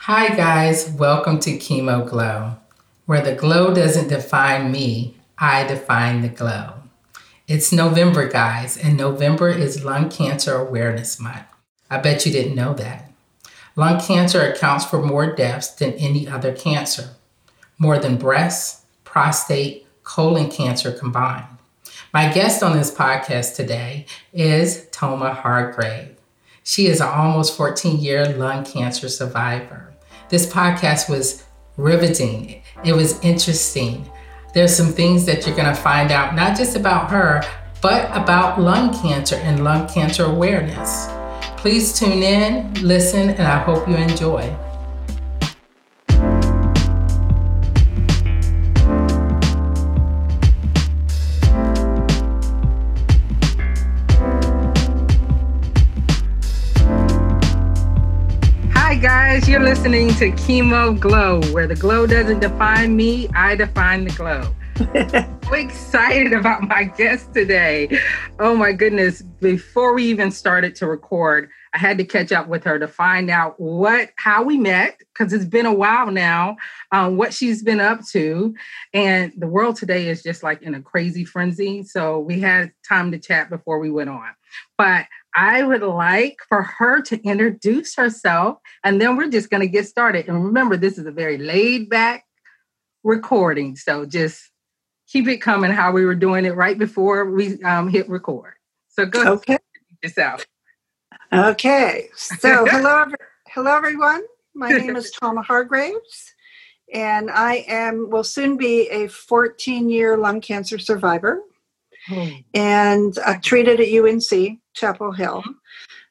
Hi, guys. Welcome to Chemo Glow, where the glow doesn't define me, I define the glow. It's November, guys, and November is Lung Cancer Awareness Month. I bet you didn't know that. Lung cancer accounts for more deaths than any other cancer, more than breast, prostate, colon cancer combined. My guest on this podcast today is Toma Hargrave. She is an almost 14 year lung cancer survivor. This podcast was riveting, it was interesting. There's some things that you're going to find out, not just about her, but about lung cancer and lung cancer awareness. Please tune in, listen, and I hope you enjoy. You're listening to Chemo Glow, where the glow doesn't define me, I define the glow. so excited about my guest today. Oh my goodness. Before we even started to record, I had to catch up with her to find out what how we met because it's been a while now, um, what she's been up to, and the world today is just like in a crazy frenzy. So we had time to chat before we went on, but I would like for her to introduce herself, and then we're just going to get started. And remember, this is a very laid back recording, so just keep it coming how we were doing it right before we um, hit record. So go okay. yourself. Okay. So hello, hello everyone. My name is Toma Hargraves, and I am will soon be a 14 year lung cancer survivor, and uh, treated at UNC Chapel Hill.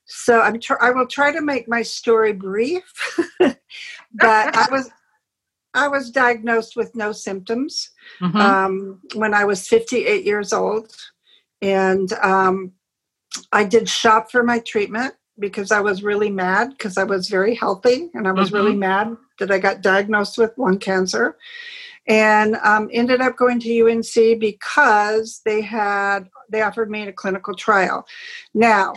So I'm tr- I will try to make my story brief, but I was I was diagnosed with no symptoms mm-hmm. um, when I was 58 years old. And um, I did shop for my treatment because I was really mad because I was very healthy and I was mm-hmm. really mad that I got diagnosed with lung cancer. And um, ended up going to UNC because they had they offered me a clinical trial. Now,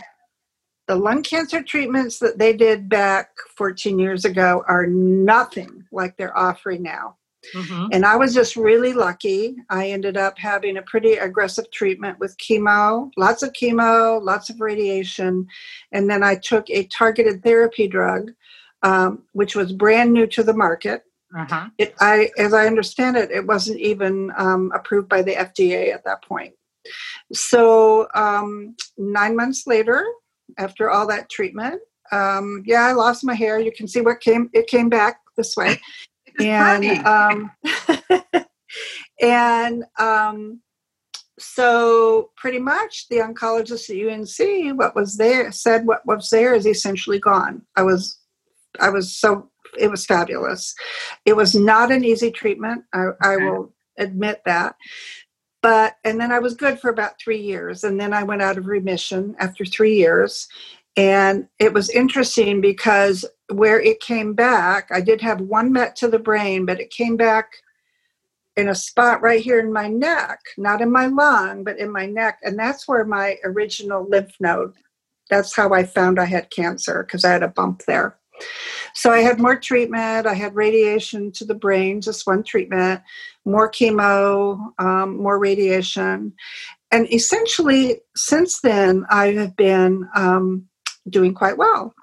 the lung cancer treatments that they did back 14 years ago are nothing like they're offering now. Mm-hmm. And I was just really lucky. I ended up having a pretty aggressive treatment with chemo, lots of chemo, lots of radiation. And then I took a targeted therapy drug, um, which was brand new to the market. Uh-huh. It, I, as I understand it, it wasn't even um, approved by the FDA at that point. So um, nine months later, after all that treatment. Um, yeah, I lost my hair. You can see what came. It came back this way, and um, and um, so pretty much the oncologist at UNC, what was there said what was there is essentially gone. I was, I was so it was fabulous. It was not an easy treatment. I, okay. I will admit that but and then i was good for about three years and then i went out of remission after three years and it was interesting because where it came back i did have one met to the brain but it came back in a spot right here in my neck not in my lung but in my neck and that's where my original lymph node that's how i found i had cancer because i had a bump there so I had more treatment. I had radiation to the brain, just one treatment, more chemo, um, more radiation. And essentially, since then, I have been um, doing quite well.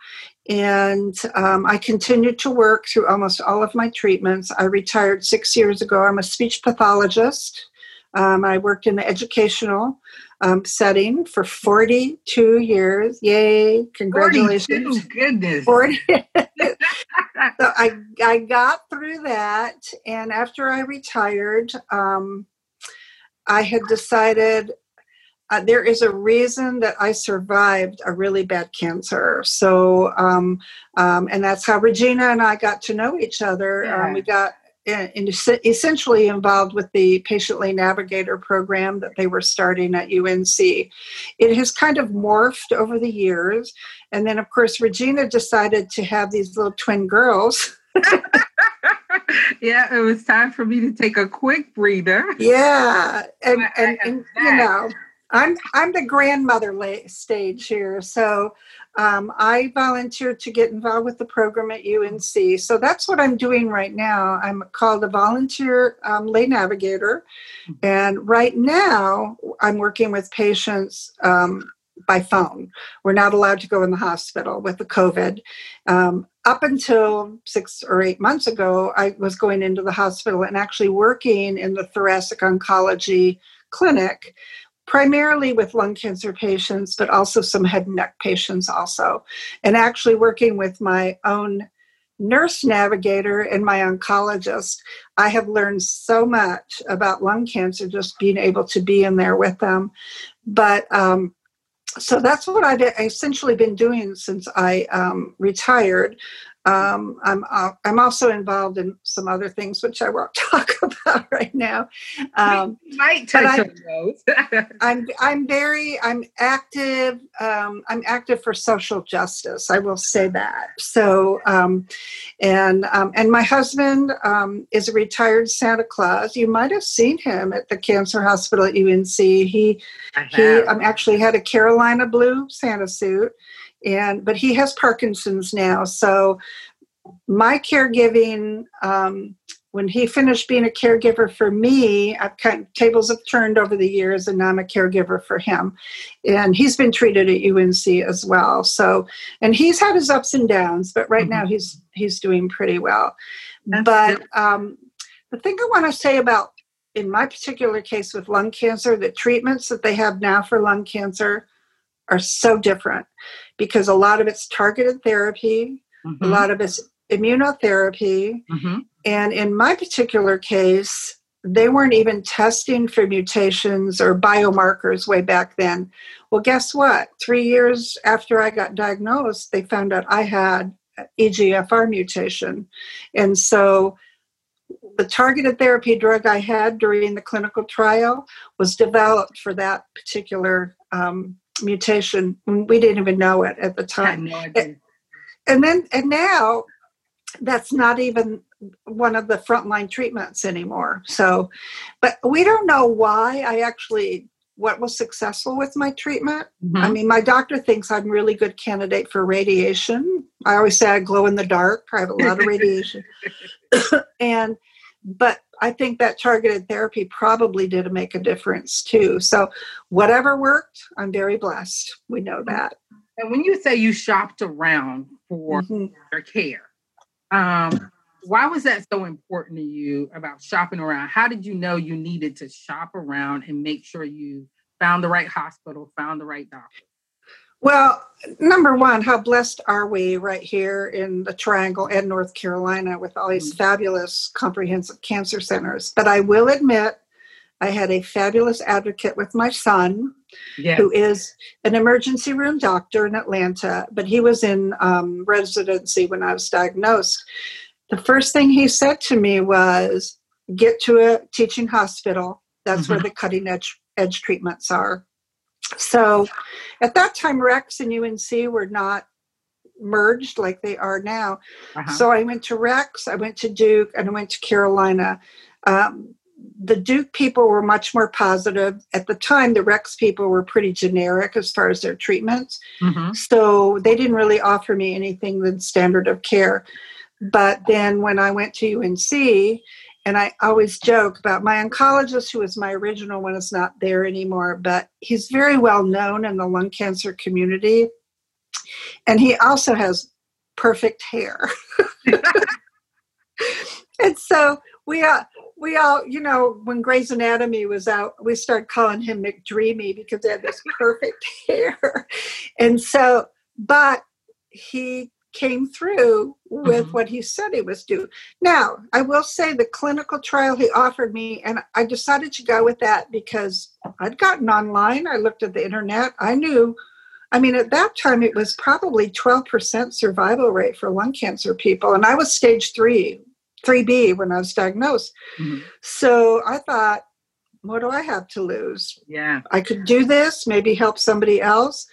And um, I continued to work through almost all of my treatments. I retired six years ago. I'm a speech pathologist. Um, I worked in the educational um, setting for 42 years. Yay, congratulations. 42, goodness. 40. so I, I got through that. And after I retired, um, I had decided uh, there is a reason that I survived a really bad cancer. So, um, um, and that's how Regina and I got to know each other. Yeah. Um, we got in, essentially involved with the Patiently Navigator program that they were starting at UNC. It has kind of morphed over the years. And then, of course, Regina decided to have these little twin girls. yeah, it was time for me to take a quick breather. Yeah. And, and, and you know, I'm I'm the grandmother stage here, so um, I volunteered to get involved with the program at UNC. So that's what I'm doing right now. I'm called a volunteer um, lay navigator. And right now, I'm working with patients um, by phone. We're not allowed to go in the hospital with the COVID. Um, up until six or eight months ago, I was going into the hospital and actually working in the thoracic oncology clinic primarily with lung cancer patients, but also some head and neck patients also. And actually working with my own nurse navigator and my oncologist, I have learned so much about lung cancer just being able to be in there with them. But um, so that's what I've essentially been doing since I um, retired. Um, I'm uh, I'm also involved in some other things which I won't talk about right now. Um, we might touch on those. I'm I'm very I'm active. Um, I'm active for social justice. I will say that. So, um, and um, and my husband um, is a retired Santa Claus. You might have seen him at the cancer hospital at UNC. He he um, actually had a Carolina blue Santa suit and but he has parkinson's now. So my caregiving um, when he finished being a caregiver for me I've kind of, tables have turned over the years and now i'm a caregiver for him. And he's been treated at unc as well. So and he's had his ups and downs but right mm-hmm. now he's he's doing pretty well. That's but um, the thing i want to say about in my particular case with lung cancer the treatments that they have now for lung cancer are so different because a lot of it's targeted therapy, mm-hmm. a lot of it's immunotherapy. Mm-hmm. And in my particular case, they weren't even testing for mutations or biomarkers way back then. Well, guess what? Three years after I got diagnosed, they found out I had EGFR mutation. And so the targeted therapy drug I had during the clinical trial was developed for that particular um, mutation. We didn't even know it at the time. No and, and then, and now that's not even one of the frontline treatments anymore. So, but we don't know why I actually what was successful with my treatment. Mm-hmm. I mean, my doctor thinks I'm really good candidate for radiation. I always say I glow in the dark. I have a lot of radiation. and but I think that targeted therapy probably did make a difference too. So, whatever worked, I'm very blessed. We know that. And when you say you shopped around for mm-hmm. your care, um, why was that so important to you about shopping around? How did you know you needed to shop around and make sure you found the right hospital, found the right doctor? Well, number one, how blessed are we right here in the Triangle and North Carolina with all these mm-hmm. fabulous comprehensive cancer centers? But I will admit, I had a fabulous advocate with my son, yes. who is an emergency room doctor in Atlanta, but he was in um, residency when I was diagnosed. The first thing he said to me was, Get to a teaching hospital. That's mm-hmm. where the cutting edge, edge treatments are. So at that time, Rex and UNC were not merged like they are now. Uh-huh. So I went to Rex, I went to Duke, and I went to Carolina. Um, the Duke people were much more positive. At the time, the Rex people were pretty generic as far as their treatments. Mm-hmm. So they didn't really offer me anything than standard of care. But then when I went to UNC, and I always joke about my oncologist, who was my original one, is not there anymore, but he's very well known in the lung cancer community. And he also has perfect hair. and so we all, we all, you know, when Grey's Anatomy was out, we started calling him McDreamy because he had this perfect hair. And so, but he came through with mm-hmm. what he said he was due. Now, I will say the clinical trial he offered me, and I decided to go with that because I'd gotten online, I looked at the internet, I knew. I mean, at that time, it was probably 12% survival rate for lung cancer people, and I was stage three, 3B when I was diagnosed. Mm-hmm. So I thought, what do I have to lose? Yeah. I could do this, maybe help somebody else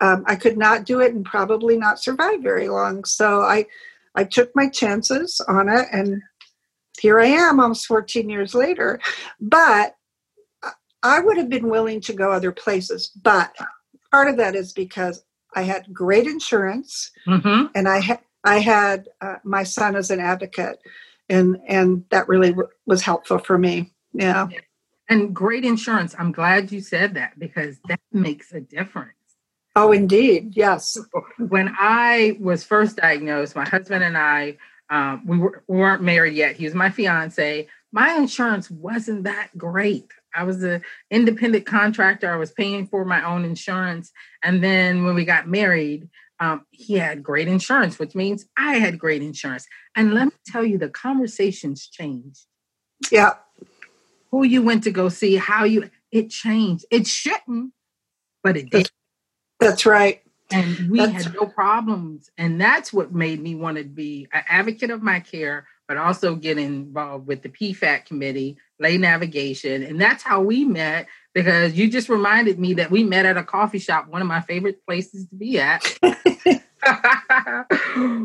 um, I could not do it and probably not survive very long. So I, I took my chances on it, and here I am, almost 14 years later. But I would have been willing to go other places. But part of that is because I had great insurance, mm-hmm. and I had I had uh, my son as an advocate, and and that really w- was helpful for me. Yeah. And great insurance. I'm glad you said that because that makes a difference. Oh, indeed. Yes. When I was first diagnosed, my husband and I, um, we, were, we weren't married yet. He was my fiance. My insurance wasn't that great. I was an independent contractor. I was paying for my own insurance. And then when we got married, um, he had great insurance, which means I had great insurance. And let me tell you, the conversations changed. Yeah. Who you went to go see, how you, it changed. It shouldn't, but it did. That's right. And we that's had no problems. And that's what made me want to be an advocate of my care, but also get involved with the PFAC committee, lay navigation. And that's how we met because you just reminded me that we met at a coffee shop, one of my favorite places to be at.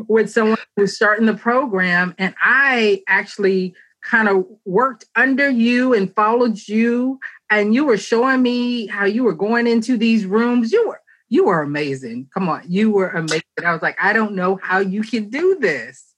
with someone who's starting the program. And I actually kind of worked under you and followed you. And you were showing me how you were going into these rooms. You were you were amazing. Come on, you were amazing. I was like, I don't know how you can do this.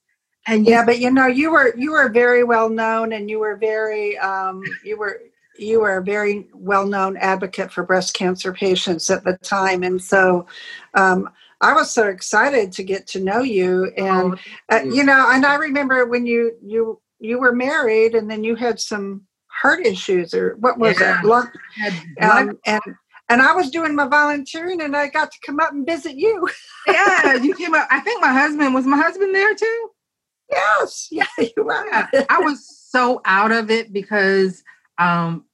And yeah, but you know, you were you were very well known, and you were very um, you were you were a very well known advocate for breast cancer patients at the time, and so. Um, I was so excited to get to know you, and oh, uh, you know, and I remember when you you you were married, and then you had some heart issues, or what was yeah. it? Lung, um, and and I was doing my volunteering and I got to come up and visit you. yeah, you came up. I think my husband was my husband there too. Yes, yeah, you were. Yeah, I was so out of it because um,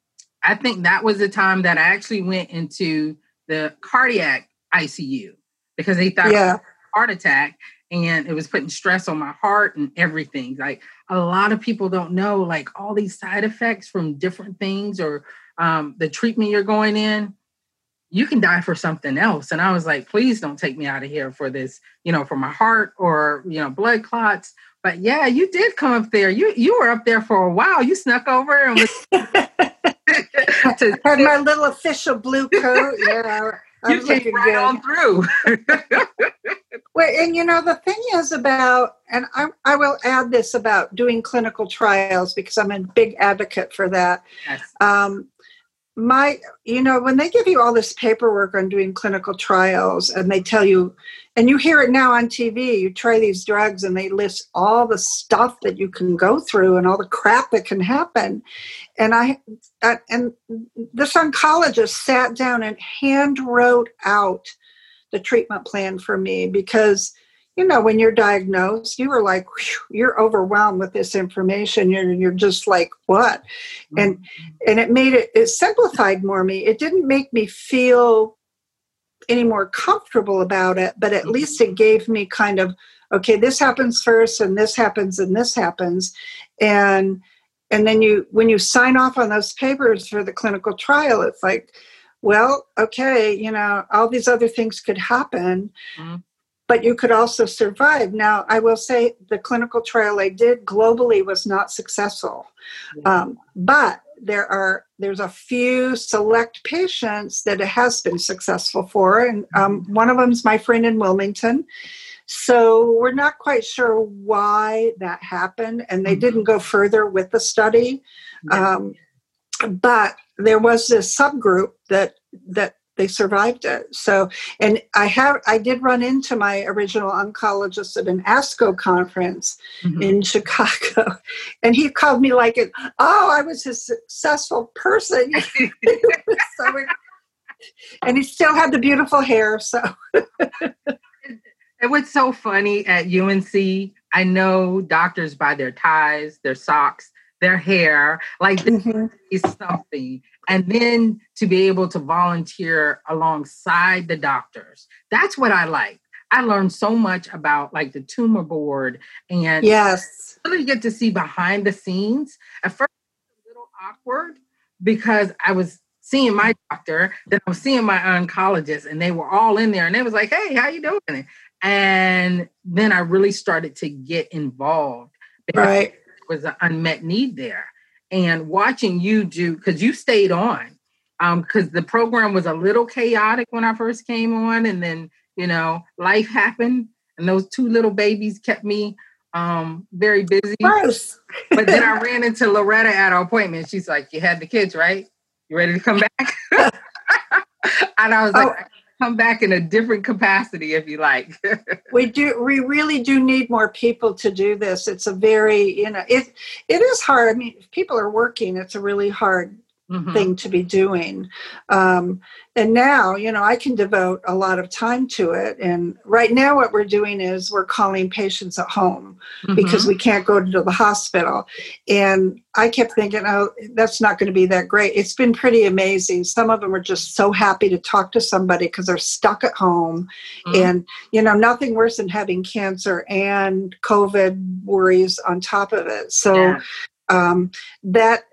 I think that was the time that I actually went into the cardiac ICU because they thought yeah. heart attack and it was putting stress on my heart and everything. Like a lot of people don't know, like all these side effects from different things or um, the treatment you're going in you can die for something else. And I was like, please don't take me out of here for this, you know, for my heart or, you know, blood clots. But yeah, you did come up there. You you were up there for a while. You snuck over and was to, had my little official blue coat. Yeah. I'm you came right good. on through. well, and you know the thing is about, and I, I will add this about doing clinical trials because I'm a big advocate for that. Yes. Um, my you know when they give you all this paperwork on doing clinical trials and they tell you and you hear it now on tv you try these drugs and they list all the stuff that you can go through and all the crap that can happen. And i and this oncologist sat down and hand wrote out the treatment plan for me because you know when you're diagnosed you were like you're overwhelmed with this information. You're you're just like what? And and it made it it simplified more me. It didn't make me feel any more comfortable about it but at least it gave me kind of okay this happens first and this happens and this happens. And and then you when you sign off on those papers for the clinical trial it's like well okay you know all these other things could happen. Mm-hmm but you could also survive. Now, I will say the clinical trial I did globally was not successful, um, but there are there's a few select patients that it has been successful for, and um, mm-hmm. one of them is my friend in Wilmington. So we're not quite sure why that happened, and they mm-hmm. didn't go further with the study. Um, but there was this subgroup that that they survived it. So, and I have, I did run into my original oncologist at an ASCO conference mm-hmm. in Chicago, and he called me like, it, "Oh, I was a successful person." so, and he still had the beautiful hair. So, it was so funny at UNC. I know doctors buy their ties, their socks, their hair, like mm-hmm. is something and then to be able to volunteer alongside the doctors. That's what I like. I learned so much about like the tumor board and yes, really get to see behind the scenes. At first, a little awkward because I was seeing my doctor, then I was seeing my oncologist, and they were all in there, and they was like, "Hey, how you doing?" And then I really started to get involved. because Right, was an unmet need there and watching you do because you stayed on um because the program was a little chaotic when i first came on and then you know, life happened and those two little babies kept me um, very busy. Gross. but then I ran into Loretta at our appointment. She's like, You had the kids, right? You ready to come back? and I was like, oh. Come back in a different capacity if you like. we do. We really do need more people to do this. It's a very, you know, it it is hard. I mean, if people are working, it's a really hard mm-hmm. thing to be doing. Um, and now, you know, I can devote a lot of time to it. And right now, what we're doing is we're calling patients at home mm-hmm. because we can't go to the hospital. And I kept thinking, oh, that's not going to be that great. It's been pretty amazing. Some of them are just so happy to talk to somebody because they're stuck at home. Mm-hmm. And, you know, nothing worse than having cancer and COVID worries on top of it. So, yeah. um, that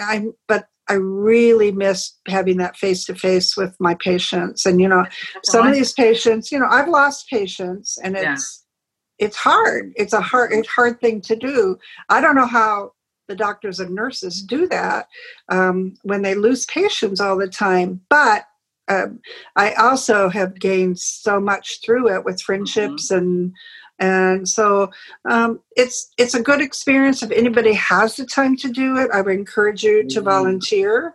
I'm, but I really miss having that face to face with my patients. And you know, some of these patients, you know, I've lost patients, and it's yeah. it's hard. It's a hard it's hard thing to do. I don't know how the doctors and nurses do that um, when they lose patients all the time, but um, I also have gained so much through it with friendships mm-hmm. and and so um, it's it's a good experience if anybody has the time to do it i would encourage you to mm-hmm. volunteer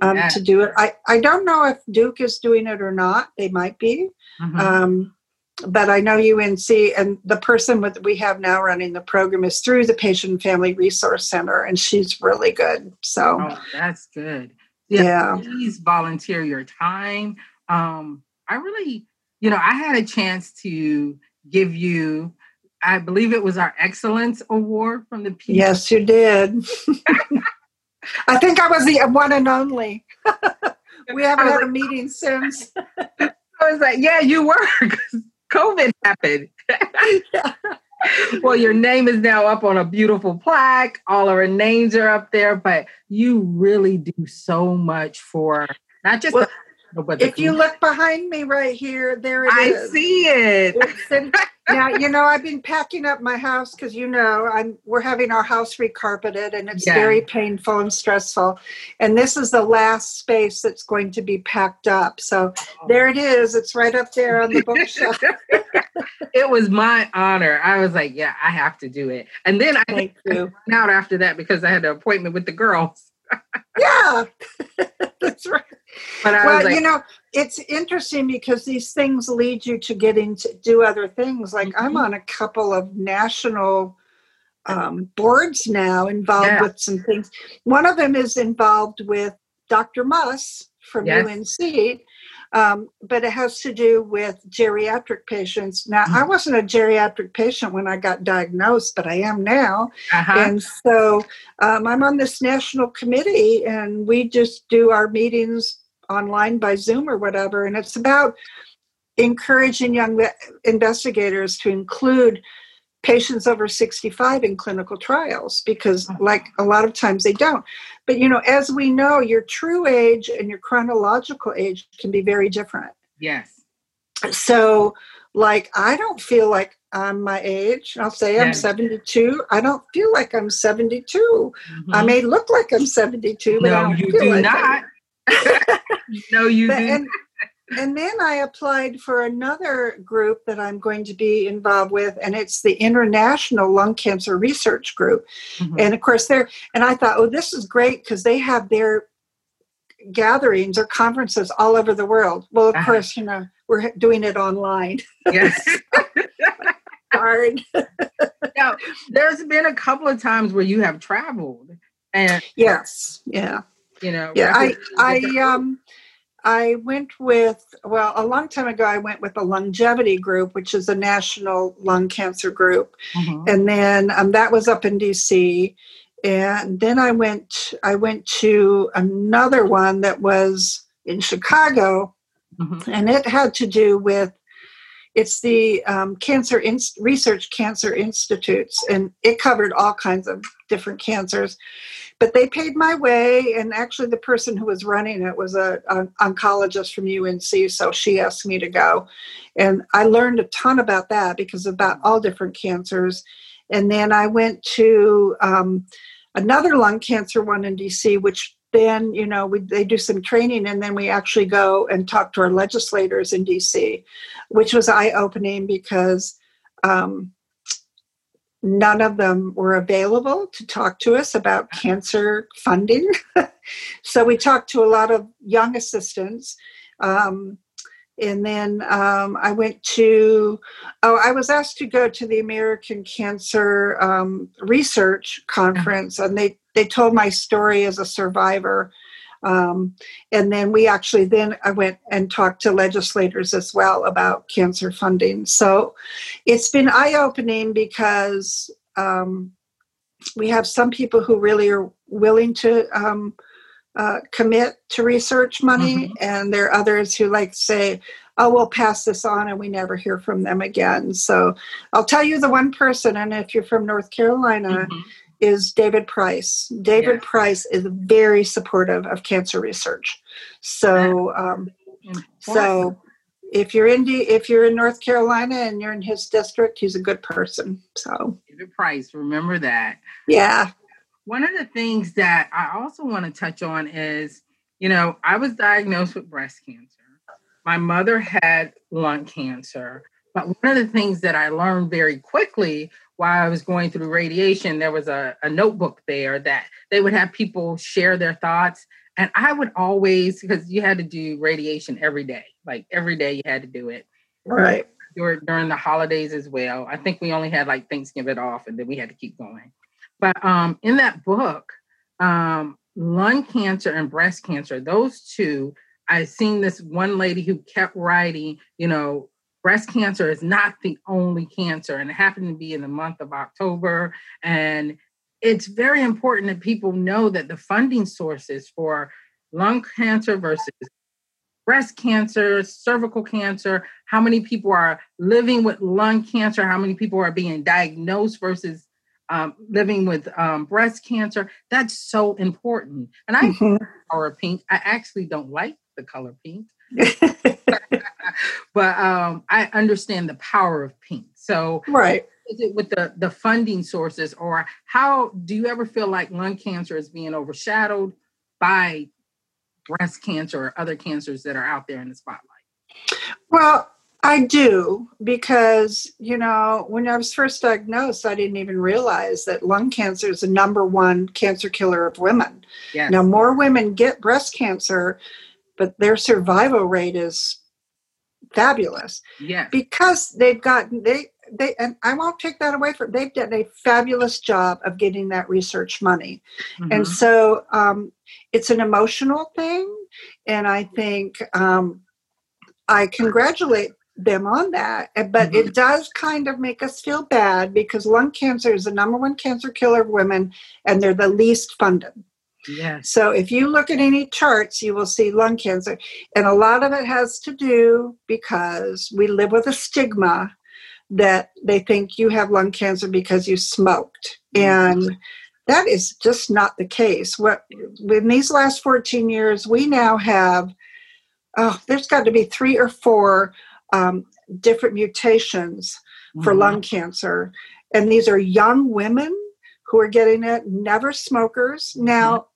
um, yeah. to do it I, I don't know if duke is doing it or not they might be mm-hmm. um, but i know unc and the person with we have now running the program is through the patient and family resource center and she's really good so oh, that's good yeah, yeah. please volunteer your time um, i really you know i had a chance to give you, I believe it was our Excellence Award from the P. Yes, you did. I think I was the one and only. we haven't had a meeting since. I was like, yeah, you were because COVID happened. yeah. Well, your name is now up on a beautiful plaque. All our names are up there, but you really do so much for not just well, but if you look behind me right here, there it I is. I see it. In, now you know I've been packing up my house because you know I'm we're having our house recarpeted and it's yeah. very painful and stressful. And this is the last space that's going to be packed up. So oh. there it is. It's right up there on the bookshelf. it was my honor. I was like, yeah, I have to do it. And then I Thank you. out after that because I had an appointment with the girls. yeah, that's right well, like, you know, it's interesting because these things lead you to get into do other things. Like mm-hmm. I'm on a couple of national um, boards now involved yeah. with some things. One of them is involved with Dr. Muss from yes. UNC, um, but it has to do with geriatric patients. Now, mm-hmm. I wasn't a geriatric patient when I got diagnosed, but I am now. Uh-huh. And so um, I'm on this national committee, and we just do our meetings online by Zoom or whatever. And it's about encouraging young investigators to include patients over 65 in clinical trials because uh-huh. like a lot of times they don't. But you know as we know your true age and your chronological age can be very different. Yes. So like i don't feel like i'm my age. I'll say i'm 72 i don't feel like i'm 72 mm-hmm. i may look like i'm 72 but no, you do like not. No, you but, and, and then I applied for another group that I'm going to be involved with, and it's the International Lung Cancer Research Group. Mm-hmm. And of course, they're, and I thought, oh, this is great because they have their gatherings or conferences all over the world. Well, of uh-huh. course, you know, we're doing it online. Yes. Hard. now, there's been a couple of times where you have traveled. And yes, yeah you know yeah i i um i went with well a long time ago i went with a LUNGevity group which is a national lung cancer group mm-hmm. and then um, that was up in dc and then i went i went to another one that was in chicago mm-hmm. and it had to do with it's the um, cancer In- research cancer institutes and it covered all kinds of different cancers. But they paid my way and actually the person who was running it was a, an oncologist from unc so she asked me to go. And i learned a ton about that because about all different cancers. And then i went to um, another lung cancer one in dc which then you know we, they do some training and then we actually go and talk to our legislators in dc which was eye-opening because um, none of them were available to talk to us about cancer funding. So we talked to a lot of young assistants um, and then um, I went to, oh, I was asked to go to the American Cancer um, Research Conference, and they they told my story as a survivor. Um, and then we actually then I went and talked to legislators as well about cancer funding. So it's been eye opening because um, we have some people who really are willing to um, uh, commit to research money, mm-hmm. and there are others who like say, "Oh, we'll pass this on," and we never hear from them again. So I'll tell you the one person, and if you're from North Carolina. Mm-hmm. Is David Price. David Price is very supportive of cancer research. So, um, so if you're in if you're in North Carolina and you're in his district, he's a good person. So David Price, remember that. Yeah, one of the things that I also want to touch on is, you know, I was diagnosed with breast cancer. My mother had lung cancer. But one of the things that I learned very quickly while I was going through radiation, there was a, a notebook there that they would have people share their thoughts. And I would always, because you had to do radiation every day, like every day you had to do it. Right. During the holidays as well. I think we only had like Thanksgiving off and then we had to keep going. But um, in that book, um, lung cancer and breast cancer, those two, I seen this one lady who kept writing, you know, breast cancer is not the only cancer, and it happened to be in the month of October. And it's very important that people know that the funding sources for lung cancer versus breast cancer, cervical cancer, how many people are living with lung cancer, how many people are being diagnosed versus um, living with um, breast cancer. That's so important. And I mm-hmm. color pink. I actually don't like the color pink, but um, I understand the power of pink. So right. Is it with the the funding sources, or how do you ever feel like lung cancer is being overshadowed by breast cancer or other cancers that are out there in the spotlight? Well, I do because, you know, when I was first diagnosed, I didn't even realize that lung cancer is the number one cancer killer of women. Yes. Now, more women get breast cancer, but their survival rate is fabulous. Yeah. Because they've gotten, they, they, and I won't take that away from, they've done a fabulous job of getting that research money. Mm-hmm. And so um, it's an emotional thing. And I think, um, I congratulate them on that. But mm-hmm. it does kind of make us feel bad because lung cancer is the number one cancer killer of women and they're the least funded. Yeah. So if you look at any charts, you will see lung cancer. And a lot of it has to do because we live with a stigma that they think you have lung cancer because you smoked. Mm-hmm. And that is just not the case. What in these last 14 years, we now have oh, there's got to be three or four um, different mutations for mm-hmm. lung cancer. And these are young women who are getting it, never smokers. Now,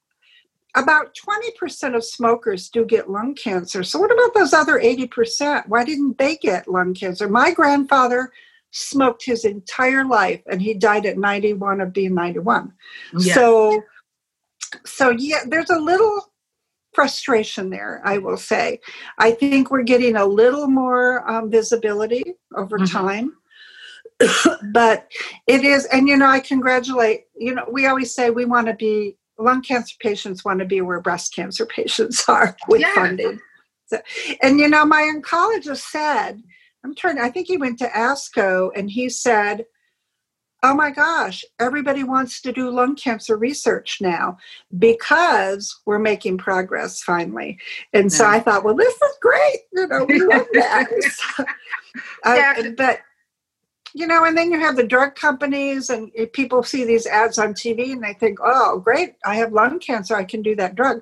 mm-hmm. about 20% of smokers do get lung cancer. So, what about those other 80%? Why didn't they get lung cancer? My grandfather smoked his entire life and he died at 91 of being 91. Yeah. So, so yeah, there's a little frustration there, I will say. I think we're getting a little more um, visibility over mm-hmm. time. but it is, and you know, I congratulate, you know, we always say we want to be, lung cancer patients want to be where breast cancer patients are with yeah. funding. So, and you know, my oncologist said, I'm trying, I think he went to ASCO and he said, oh my gosh, everybody wants to do lung cancer research now because we're making progress finally. And yeah. so I thought, well, this is great. You know, we love that. uh, yeah. But, you know, and then you have the drug companies, and people see these ads on TV and they think, oh, great, I have lung cancer, I can do that drug.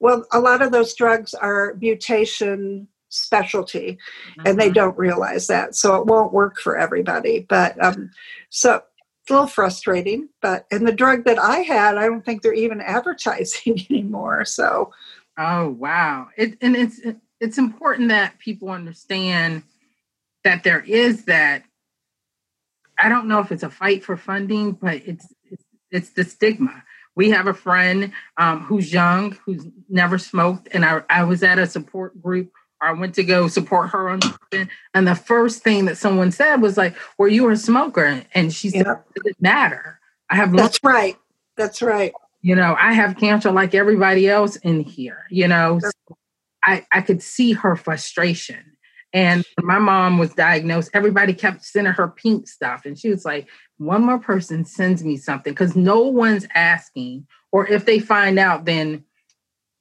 Well, a lot of those drugs are mutation specialty mm-hmm. and they mm-hmm. don't realize that so it won't work for everybody but um, so it's a little frustrating. But and the drug that I had, I don't think they're even advertising anymore. So, oh wow! It and it's it's important that people understand that there is that. I don't know if it's a fight for funding, but it's it's, it's the stigma. We have a friend um, who's young, who's never smoked, and I, I was at a support group I went to go support her on something, and the first thing that someone said was like, "Well, you were a smoker," and she said, yeah. "It doesn't matter. I have." That's right. That's right. You know, I have cancer like everybody else in here. You know, so I I could see her frustration. And my mom was diagnosed, everybody kept sending her pink stuff, and she was like, "One more person sends me something because no one's asking, or if they find out, then."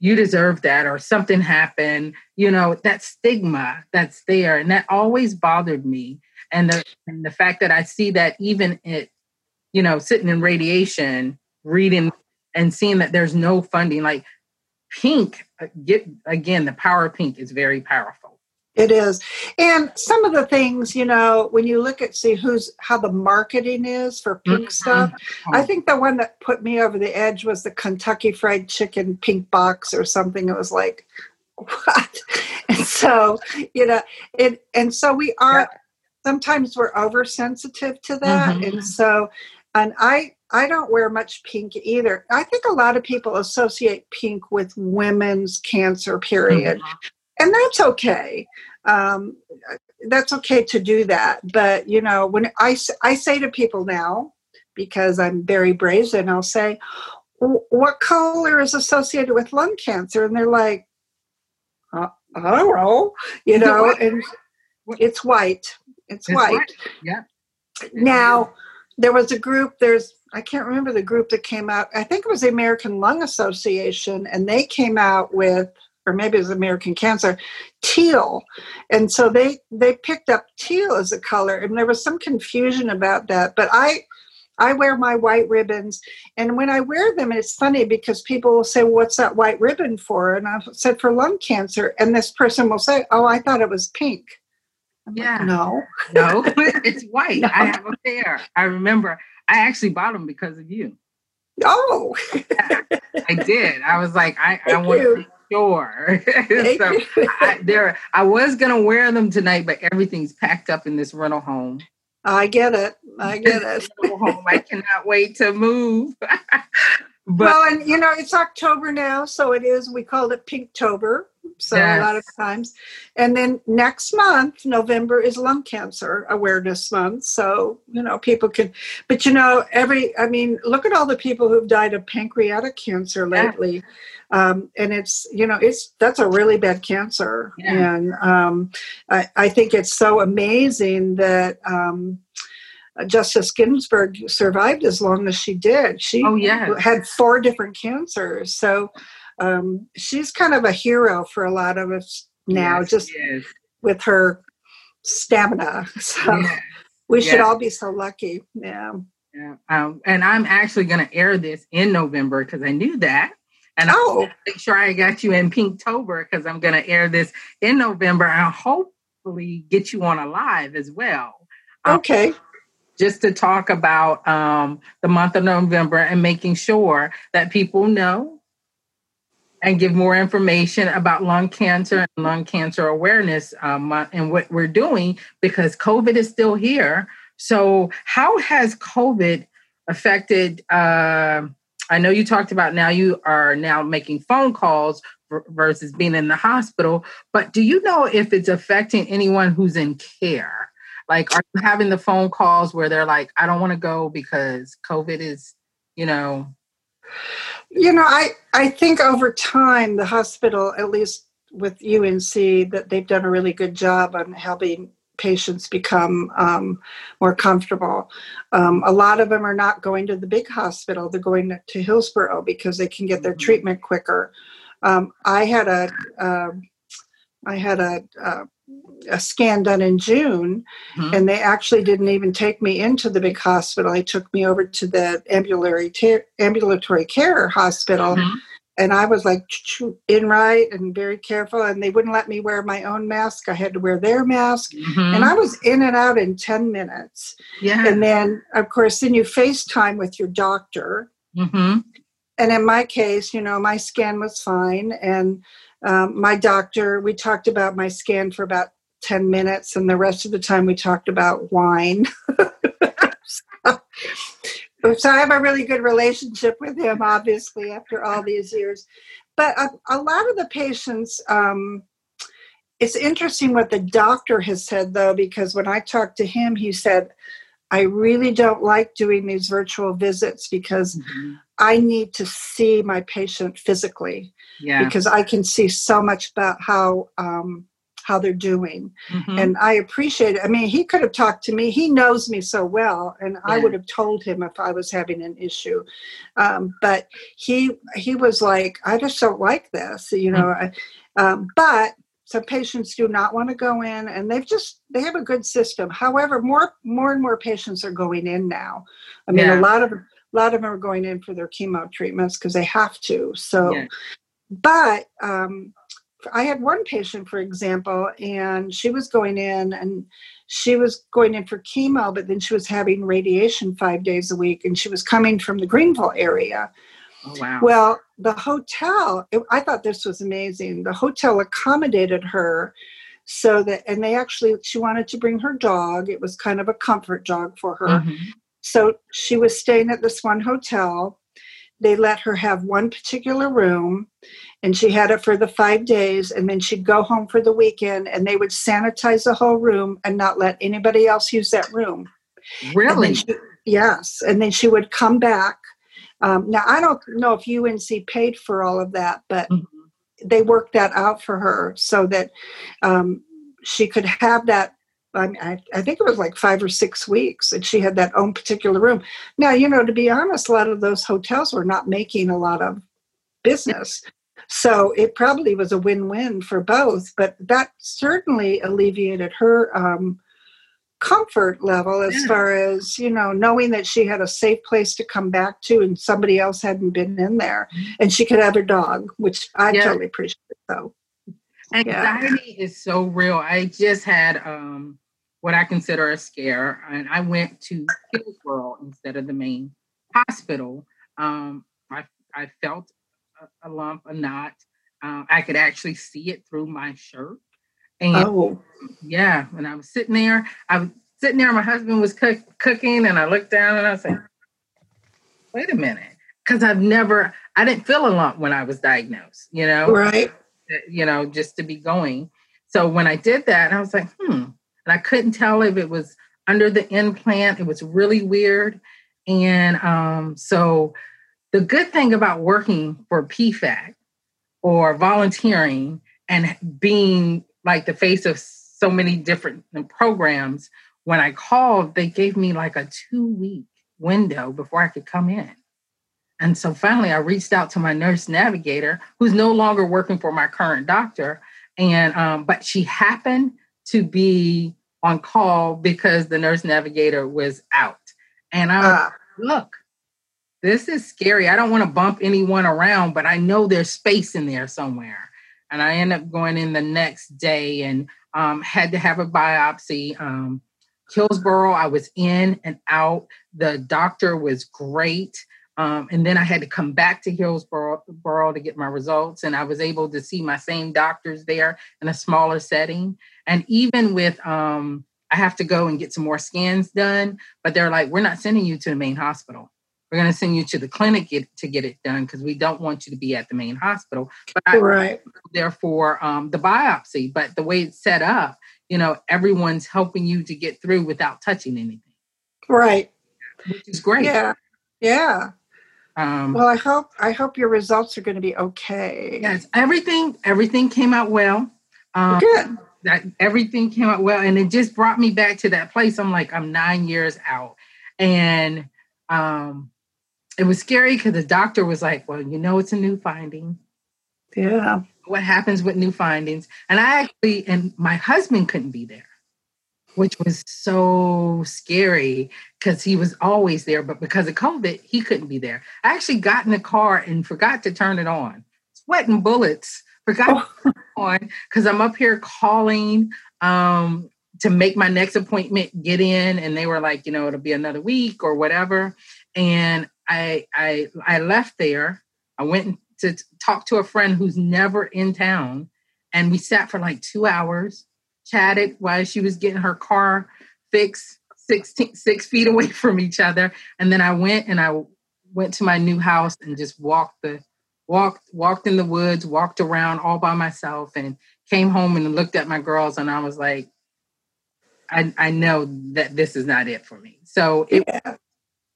You deserve that or something happened you know that stigma that's there. And that always bothered me. And the, and the fact that i see that even it you know sitting in radiation reading and seeing that there's no funding like pink uh, get again the power of pink is very powerful it is. And some of the things, you know, when you look at see who's how the marketing is for pink mm-hmm. stuff, I think the one that put me over the edge was the Kentucky Fried Chicken pink box or something. It was like, what? And so, you know, it and so we are yeah. sometimes we're oversensitive to that. Mm-hmm. And so and I I don't wear much pink either. I think a lot of people associate pink with women's cancer, period. Mm-hmm and that's okay. Um, that's okay to do that. But you know, when I I say to people now, because I'm very brazen, I'll say, "What color is associated with lung cancer?" And they're like, uh, "I don't know," you know, and it's white. It's, it's white. white. Yeah. Now, there was a group. There's I can't remember the group that came out. I think it was the American Lung Association, and they came out with or maybe it was American Cancer, teal. And so they they picked up teal as a color, and there was some confusion about that. But I I wear my white ribbons, and when I wear them, it's funny because people will say, well, "What's that white ribbon for?" And I said, "For lung cancer." And this person will say, "Oh, I thought it was pink." I'm yeah, like, no, no, it's white. No. I have a pair. I remember. I actually bought them because of you. Oh, I did. I was like, I, I want to sure. so I, there, I was gonna wear them tonight, but everything's packed up in this rental home. I get it. I get it. home. I cannot wait to move. but, well, and you know, it's October now, so it is. We called it Pinktober. So yes. a lot of times, and then next month, November is Lung Cancer Awareness Month. So you know, people can. But you know, every. I mean, look at all the people who've died of pancreatic cancer lately. Yeah um, and it's you know it's that's a really bad cancer yeah. and um, I, I, think it's so amazing that um, justice ginsburg survived as long as she did she oh, yeah. had four different cancers so um, she's kind of a hero for a lot of us now yes, just with her stamina so yes. we should all be so lucky yeah yeah. Um, and I'm actually going to air this in November because I knew that. And oh. I'll make sure I got you in Pinktober because I'm going to air this in November and hopefully get you on a live as well. Um, okay. Um, just to talk about um, the month of November and making sure that people know and give more information about lung cancer and lung cancer awareness um, and what we're doing because COVID is still here. So, how has COVID affected? Uh, I know you talked about now you are now making phone calls versus being in the hospital, but do you know if it's affecting anyone who's in care? Like, are you having the phone calls where they're like, I don't want to go because COVID is, you know? You know, I, I think over time, the hospital, at least with UNC, that they've done a really good job on helping patients become um, more comfortable. Um, a lot of them are not going to the big hospital, they're going to Hillsborough because they can get their mm-hmm. treatment quicker. Um, I had a uh, I had a, a, a, scan done in June, mm-hmm. and they actually didn't even take me into the big hospital. They took me over to the ambulatory, ter- ambulatory care hospital. Mm-hmm. and I was like in right and very careful, and they wouldn't let me wear my own mask. I had to wear their mask, mm-hmm. and I was in and out in ten minutes. Yeah, and then of course, then you FaceTime with your doctor. Mm-hmm. And in my case, you know, my scan was fine, and um, my doctor. We talked about my scan for about ten minutes, and the rest of the time we talked about wine. so I have a really good relationship with him, obviously, after all these years. But a, a lot of the patients, um, it's interesting what the doctor has said, though, because when I talked to him, he said, I really don't like doing these virtual visits because mm-hmm. I need to see my patient physically. Yeah. Because I can see so much about how um, how they're doing. Mm-hmm. And I appreciate it. I mean, he could have talked to me. He knows me so well, and yeah. I would have told him if I was having an issue. Um, but he he was like, I just don't like this, you know. Mm-hmm. Um, but some patients do not want to go in, and they've just they have a good system. However, more more and more patients are going in now. I mean, yeah. a lot of a lot of them are going in for their chemo treatments because they have to. So, yeah. but um, I had one patient, for example, and she was going in and she was going in for chemo, but then she was having radiation five days a week, and she was coming from the Greenville area. Oh, wow. Well, the hotel, it, I thought this was amazing. The hotel accommodated her so that, and they actually, she wanted to bring her dog. It was kind of a comfort dog for her. Mm-hmm. So she was staying at this one hotel. They let her have one particular room and she had it for the five days and then she'd go home for the weekend and they would sanitize the whole room and not let anybody else use that room really and she, yes and then she would come back um, now i don't know if unc paid for all of that but mm-hmm. they worked that out for her so that um, she could have that I, I, think it was like five or six weeks and she had that own particular room now you know to be honest a lot of those hotels were not making a lot of business so it probably was a win win for both, but that certainly alleviated her um, comfort level as yeah. far as, you know, knowing that she had a safe place to come back to and somebody else hadn't been in there mm-hmm. and she could have her dog, which I yeah. totally appreciate. So anxiety yeah. is so real. I just had um, what I consider a scare, and I went to Hillsborough instead of the main hospital. Um, I I felt a, lump, a knot. Um, I could actually see it through my shirt. And oh. yeah, when I was sitting there, I was sitting there, my husband was cook, cooking, and I looked down and I said, like, wait a minute. Because I've never, I didn't feel a lump when I was diagnosed, you know? Right. You know, just to be going. So when I did that, I was like, hmm. And I couldn't tell if it was under the implant. It was really weird. And um, so the good thing about working for PFAC or volunteering and being like the face of so many different programs, when I called, they gave me like a two week window before I could come in. And so finally, I reached out to my nurse navigator, who's no longer working for my current doctor. And, um, but she happened to be on call because the nurse navigator was out. And I'm uh, look, this is scary. I don't want to bump anyone around, but I know there's space in there somewhere. And I end up going in the next day and um, had to have a biopsy. Um, Hillsborough, I was in and out. The doctor was great. Um, and then I had to come back to Hillsborough to get my results. And I was able to see my same doctors there in a smaller setting. And even with, um, I have to go and get some more scans done, but they're like, we're not sending you to the main hospital. We're going to send you to the clinic get, to get it done because we don't want you to be at the main hospital. But I, right. therefore, um, the biopsy. But the way it's set up, you know, everyone's helping you to get through without touching anything. Right. Which is great. Yeah. Yeah. Um, well, I hope I hope your results are going to be okay. Yes, everything everything came out well. Um, Good. That everything came out well, and it just brought me back to that place. I'm like, I'm nine years out, and um, it was scary because the doctor was like, well, you know, it's a new finding. Yeah. What happens with new findings? And I actually, and my husband couldn't be there, which was so scary because he was always there. But because of COVID, he couldn't be there. I actually got in the car and forgot to turn it on. sweating bullets. Forgot oh. on because I'm up here calling um, to make my next appointment get in, and they were like, you know, it'll be another week or whatever. And I I I left there. I went to talk to a friend who's never in town, and we sat for like two hours, chatted while she was getting her car fixed, 16, six feet away from each other. And then I went and I went to my new house and just walked the walked walked in the woods, walked around all by myself, and came home and looked at my girls, and I was like, I I know that this is not it for me. So it, yeah.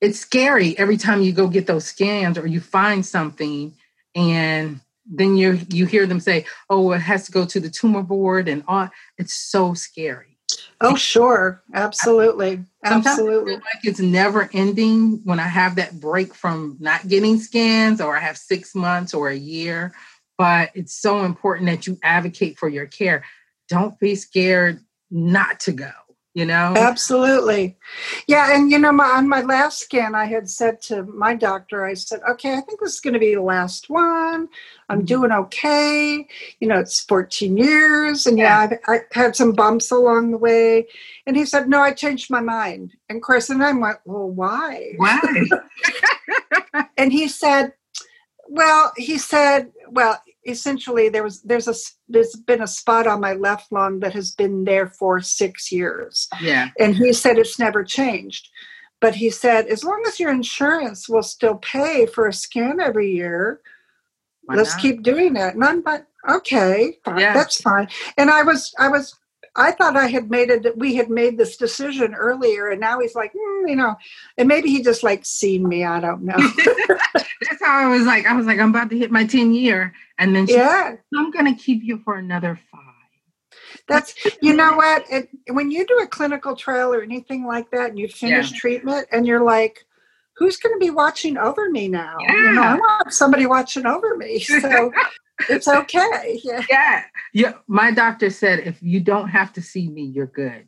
it's scary every time you go get those scans or you find something and then you you hear them say, "Oh, it has to go to the tumor board," and all. It's so scary. Oh, sure. Absolutely. Absolutely. like it's never ending when I have that break from not getting scans or I have six months or a year. But it's so important that you advocate for your care. Don't be scared not to go you know? Absolutely. Yeah and you know my, on my last scan i had said to my doctor i said okay i think this is going to be the last one. I'm mm-hmm. doing okay. You know it's 14 years and yeah, yeah. I've, I had some bumps along the way. And he said no i changed my mind. And chris and i went well why? Why? And he said well he said well essentially there was there's a there's been a spot on my left lung that has been there for six years. Yeah. And he said it's never changed. But he said as long as your insurance will still pay for a scan every year let's keep doing it. None but okay fine, yeah. that's fine. And i was i was I thought I had made it. We had made this decision earlier, and now he's like, mm, you know, and maybe he just like seen me. I don't know. That's how I was like. I was like, I'm about to hit my ten year, and then yeah, I'm going to keep you for another five. That's you know what? It, when you do a clinical trial or anything like that, and you finish yeah. treatment, and you're like, who's going to be watching over me now? Yeah. You know, I want somebody watching over me. So it's okay. Yeah. yeah. Yeah. My doctor said if you don't have to see me, you're good.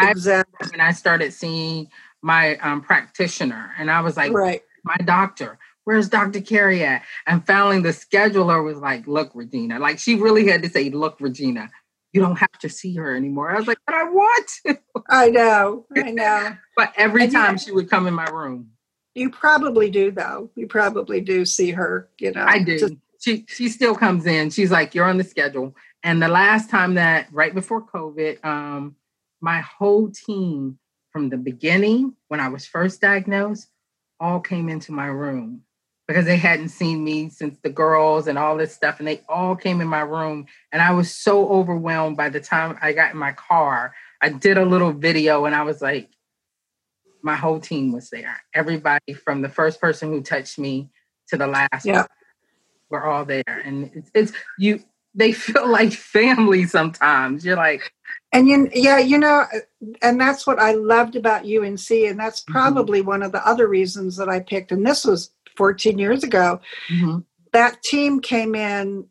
Exactly. I, when I started seeing my um, practitioner, and I was like, right. my doctor, where's Dr. Carey at? And finally, the scheduler was like, look, Regina. Like she really had to say, look, Regina, you don't have to see her anymore. I was like, but I want to. I know. I know. but every and time she would come in my room. You probably do, though. You probably do see her, you know. I do. Just, she she still comes in. She's like, "You're on the schedule." And the last time that, right before COVID, um, my whole team from the beginning, when I was first diagnosed, all came into my room because they hadn't seen me since the girls and all this stuff, and they all came in my room. And I was so overwhelmed by the time I got in my car. I did a little video, and I was like, my whole team was there. Everybody from the first person who touched me to the last. Yeah we're all there and it's, it's you they feel like family sometimes you're like and you yeah you know and that's what i loved about unc and that's mm-hmm. probably mm-hmm. one of the other reasons that i picked and this was 14 years ago mm-hmm. that team came in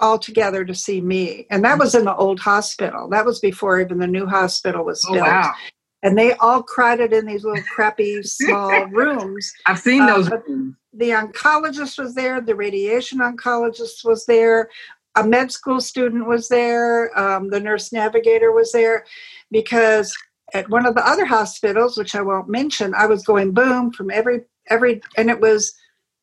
all together to see me and that was in the old hospital that was before even the new hospital was oh, built wow. and they all crowded in these little crappy small rooms i've seen those uh, rooms the oncologist was there, the radiation oncologist was there, a med school student was there, um, the nurse navigator was there, because at one of the other hospitals, which I won't mention, I was going boom from every every, and it was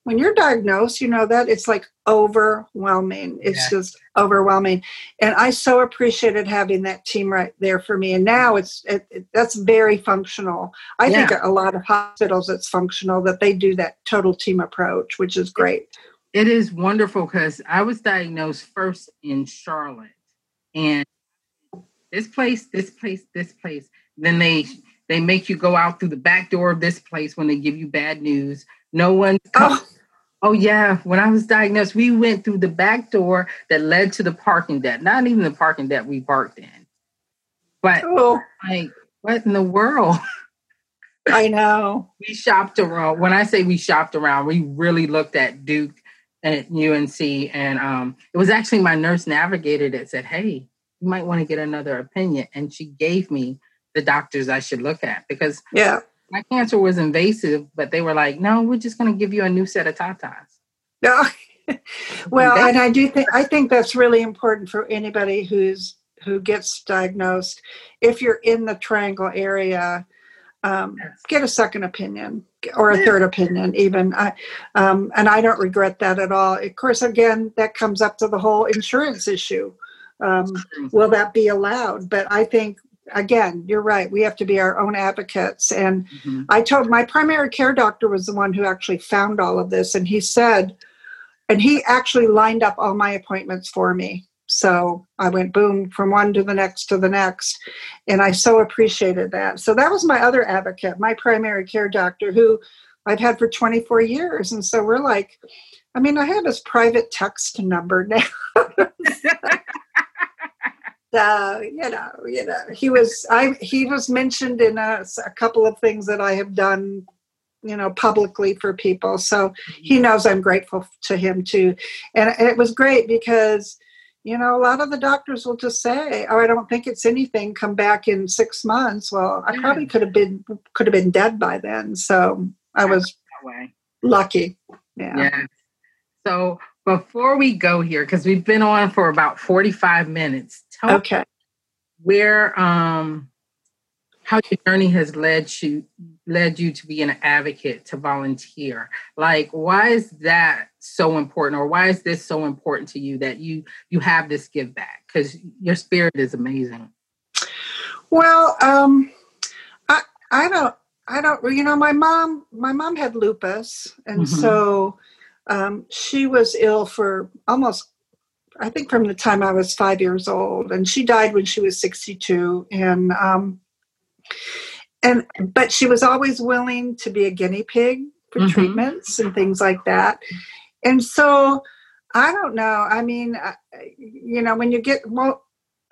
when you're diagnosed, you know that it's like overwhelming. It's yeah. just overwhelming, and I so appreciated having that team right there for me. And now it's it, it, that's very functional. I yeah. think a lot of hospitals it's functional that they do that total team approach, which is great. It is wonderful because I was diagnosed first in Charlotte, and this place, this place, this place. Then they they make you go out through the back door of this place when they give you bad news no one. Oh. Oh yeah, when I was diagnosed, we went through the back door that led to the parking deck. Not even the parking deck we parked in, but oh. like, what in the world? I know. we shopped around. When I say we shopped around, we really looked at Duke at UNC, and um, it was actually my nurse navigator that said, "Hey, you might want to get another opinion," and she gave me the doctors I should look at because yeah, my cancer was invasive, but they were like, no, we're just going to give you a new set of tatas. No. well, and I do think I think that's really important for anybody who's who gets diagnosed. If you're in the triangle area, um, get a second opinion or a third opinion, even. I, um, and I don't regret that at all. Of course, again, that comes up to the whole insurance issue. Um, will that be allowed? But I think again, you're right. We have to be our own advocates. And mm-hmm. I told my primary care doctor was the one who actually found all of this. And he said, and he actually lined up all my appointments for me. So I went boom from one to the next to the next. And I so appreciated that. So that was my other advocate, my primary care doctor, who I've had for 24 years. And so we're like, I mean, I have his private text number now. uh, you know, you know, he was I he was mentioned in a, a, couple of things that I have done, you know, publicly for people. So he mm-hmm. knows I'm grateful to him too, and it was great because. You know, a lot of the doctors will just say, "Oh, I don't think it's anything. Come back in six months." Well, I probably could have been could have been dead by then. So I was lucky. Yeah. yeah. So before we go here, because we've been on for about 45 minutes, tell okay. where um how your journey has led you led you to be an advocate to volunteer. Like why is that so important or why is this so important to you that you you have this give back? Because your spirit is amazing. Well, um I I don't I don't you know my mom my mom had lupus and mm-hmm. so um, she was ill for almost, I think, from the time I was five years old, and she died when she was 62. And um, and but she was always willing to be a guinea pig for mm-hmm. treatments and things like that. And so I don't know. I mean, you know, when you get well.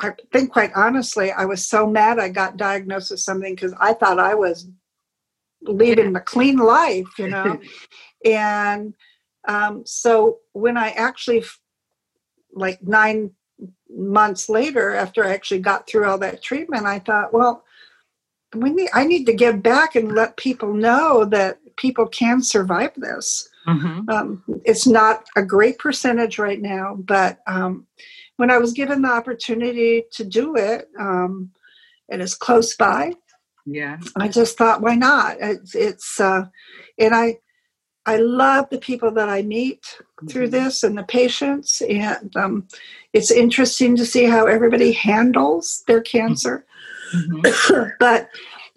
I think quite honestly, I was so mad I got diagnosed with something because I thought I was leading a clean life, you know. and um, so when I actually, like nine months later, after I actually got through all that treatment, I thought, well, we need, I need to give back and let people know that people can survive this. Mm-hmm. Um, it's not a great percentage right now, but um, when I was given the opportunity to do it, um, it is close by. Yeah, I just thought, why not? It's, it's uh, and I I love the people that I meet. Through this and the patients, and um, it's interesting to see how everybody handles their cancer. Mm-hmm. but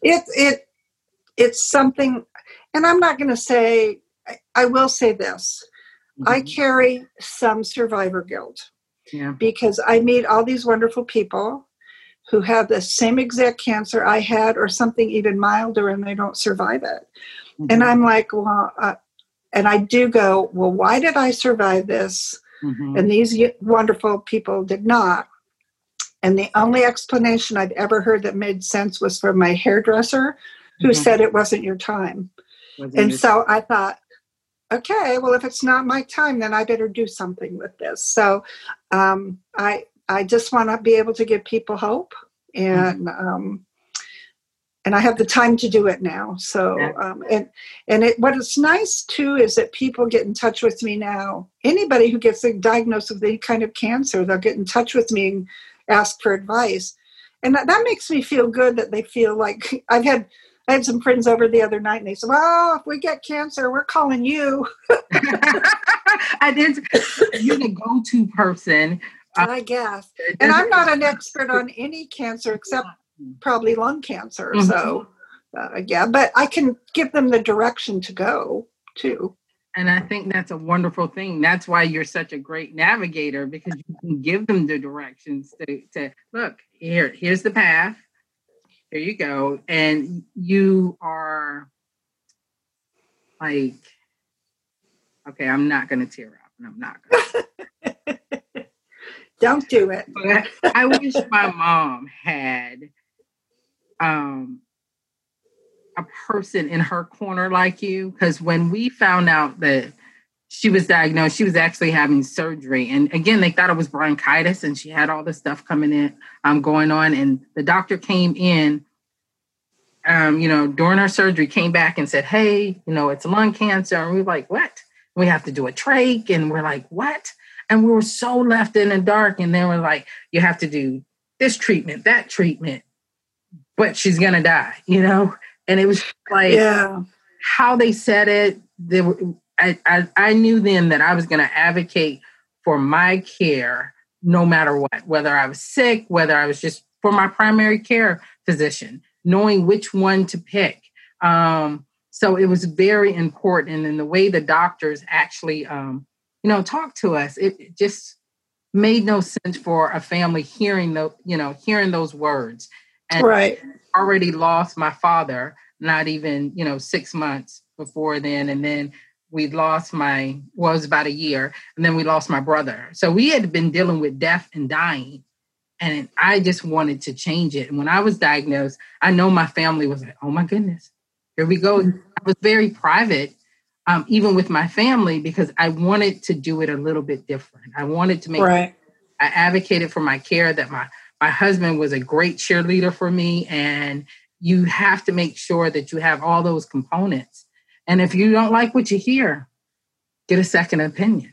it it it's something, and I'm not going to say. I, I, will say this: mm-hmm. I carry some survivor guilt yeah. because I meet all these wonderful people who have the same exact cancer I had, or something even milder, and they don't survive it. Mm-hmm. And I'm like, well, uh, and I do go, well, why did I survive this? Mm-hmm. And these wonderful people did not. And the only explanation I've ever heard that made sense was from my hairdresser, who mm-hmm. said it wasn't your time. Wasn't and so I thought, okay, well, if it's not my time, then I better do something with this. So um, I I just want to be able to give people hope, and mm-hmm. um, and I have the time to do it now. So, um, and and it, what is nice too is that people get in touch with me now. Anybody who gets diagnosed with any kind of cancer, they'll get in touch with me and ask for advice, and that, that makes me feel good that they feel like I've had. I had some friends over the other night, and they said, "Well, if we get cancer, we're calling you." I did. You're the go-to person. I guess, and I'm not an expert on any cancer except probably lung cancer. Mm-hmm. So, uh, yeah, but I can give them the direction to go too. And I think that's a wonderful thing. That's why you're such a great navigator because you can give them the directions to, to look here, here's the path. Here you go. And you are like, okay, I'm not going to tear up and I'm not going to. Don't do it. I wish my mom had um, a person in her corner like you because when we found out that she was diagnosed she was actually having surgery and again they thought it was bronchitis and she had all this stuff coming in um, going on and the doctor came in um, you know during her surgery came back and said hey you know it's lung cancer and we were like what We have to do a trach. And we're like, what? And we were so left in the dark. And they were like, you have to do this treatment, that treatment, but she's going to die, you know? And it was like, yeah. how they said it. They were, I, I, I knew then that I was going to advocate for my care no matter what, whether I was sick, whether I was just for my primary care physician, knowing which one to pick. Um, so it was very important. And the way the doctors actually, um, you know, talked to us, it, it just made no sense for a family hearing the, you know, hearing those words. And right. already lost my father, not even, you know, six months before then. And then we lost my well, was about a year, and then we lost my brother. So we had been dealing with death and dying. And I just wanted to change it. And when I was diagnosed, I know my family was like, oh my goodness, here we go. I was very private, um, even with my family, because I wanted to do it a little bit different. I wanted to make right. I advocated for my care that my my husband was a great cheerleader for me and you have to make sure that you have all those components and if you don't like what you hear, get a second opinion.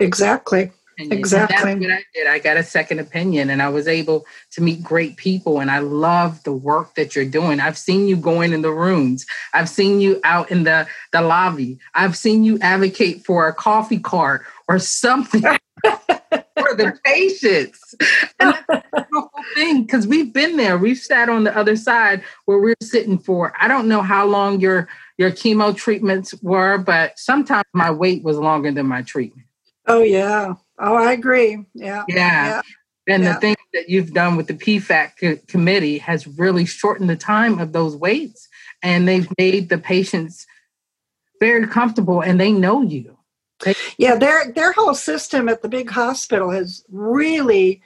Exactly. And exactly. that's what I did. I got a second opinion and I was able to meet great people. And I love the work that you're doing. I've seen you going in the rooms. I've seen you out in the, the lobby. I've seen you advocate for a coffee cart or something the patients. And that's a beautiful thing because we've been there. We've sat on the other side where we're sitting for, I don't know how long your your chemo treatments were, but sometimes my wait was longer than my treatment. Oh yeah. Oh, I agree. Yeah. Yeah. yeah. And yeah. the thing that you've done with the PFAC co- committee has really shortened the time of those waits, and they've made the patients very comfortable, and they know you. Yeah, their their whole system at the big hospital has really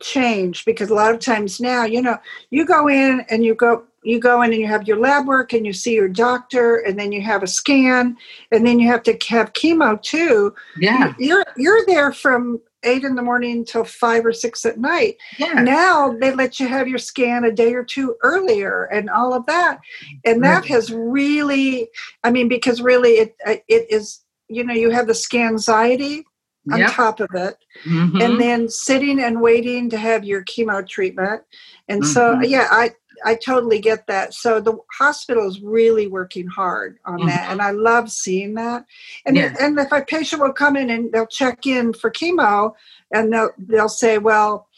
changed because a lot of times now, you know, you go in and you go you go in and you have your lab work and you see your doctor and then you have a scan and then you have to have chemo too. Yeah. You're you're there from eight in the morning until five or six at night. Yeah. Now they let you have your scan a day or two earlier and all of that. And that right. has really I mean, because really it it is, you know, you have the scan anxiety on yep. top of it mm-hmm. and then sitting and waiting to have your chemo treatment and mm-hmm. so yeah i I totally get that. So the hospital is really working hard on mm-hmm. that, and I love seeing that. And yeah. and if a patient will come in and they'll check in for chemo, and they'll they'll say, well,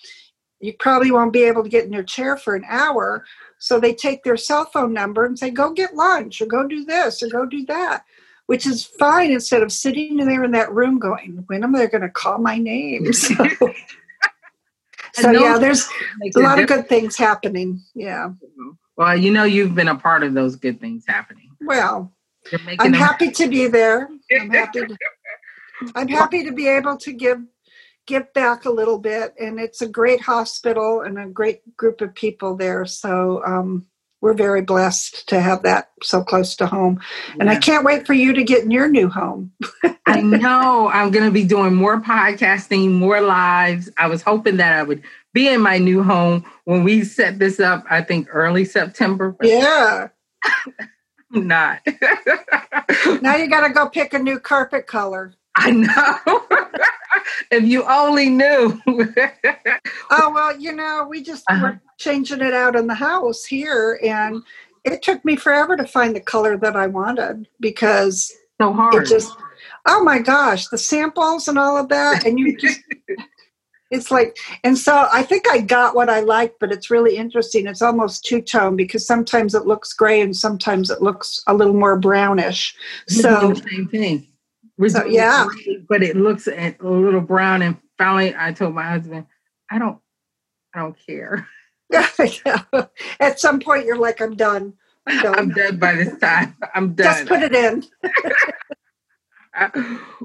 you probably won't be able to get in your chair for an hour. So they take their cell phone number and say, go get lunch, or go do this, or go do that. Which is fine instead of sitting in there in that room going, when am I going to call my name? So, so yeah, there's a lot of good things happening. Yeah. Well, you know, you've been a part of those good things happening. Well, I'm happy happen. to be there. I'm happy. To, I'm happy to be able to give give back a little bit, and it's a great hospital and a great group of people there. So um, we're very blessed to have that so close to home. And I can't wait for you to get in your new home. I know I'm going to be doing more podcasting, more lives. I was hoping that I would be in my new home when we set this up, I think early September. Yeah. I'm not. now you got to go pick a new carpet color. I know. if you only knew. oh, well, you know, we just uh-huh. were changing it out in the house here, and it took me forever to find the color that I wanted because so hard. It just, oh my gosh, the samples and all of that, and you just. it's like and so i think i got what i like but it's really interesting it's almost two-tone because sometimes it looks gray and sometimes it looks a little more brownish so same thing so, yeah. But it looks a little brown. And finally, I told my husband, I don't, I don't care. yeah. At some point, you're like, I'm done. I'm done. I'm done by this time. I'm done. Just put it in.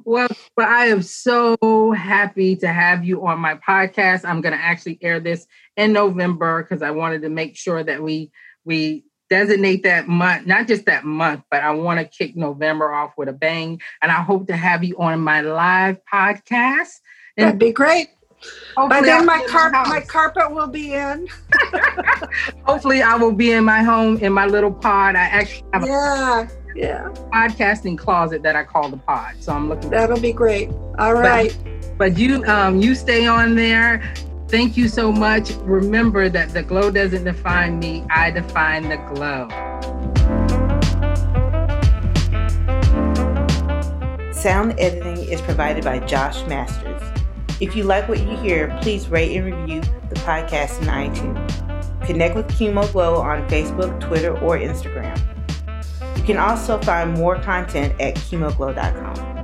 well, but I am so happy to have you on my podcast. I'm going to actually air this in November because I wanted to make sure that we we designate that month, not just that month, but I want to kick November off with a bang. And I hope to have you on my live podcast. And That'd be great. By then, my carpet, my carpet will be in. hopefully, I will be in my home in my little pod. I actually have a yeah. yeah. podcasting closet that I call the pod. So I'm looking. That'll be great. All right. But, but you um, you stay on there. Thank you so much. Remember that the glow doesn't define me. I define the glow. Sound editing is provided by Josh Masters. If you like what you hear, please rate and review the podcast in iTunes. Connect with Chemo Glow on Facebook, Twitter, or Instagram. You can also find more content at chemoglow.com.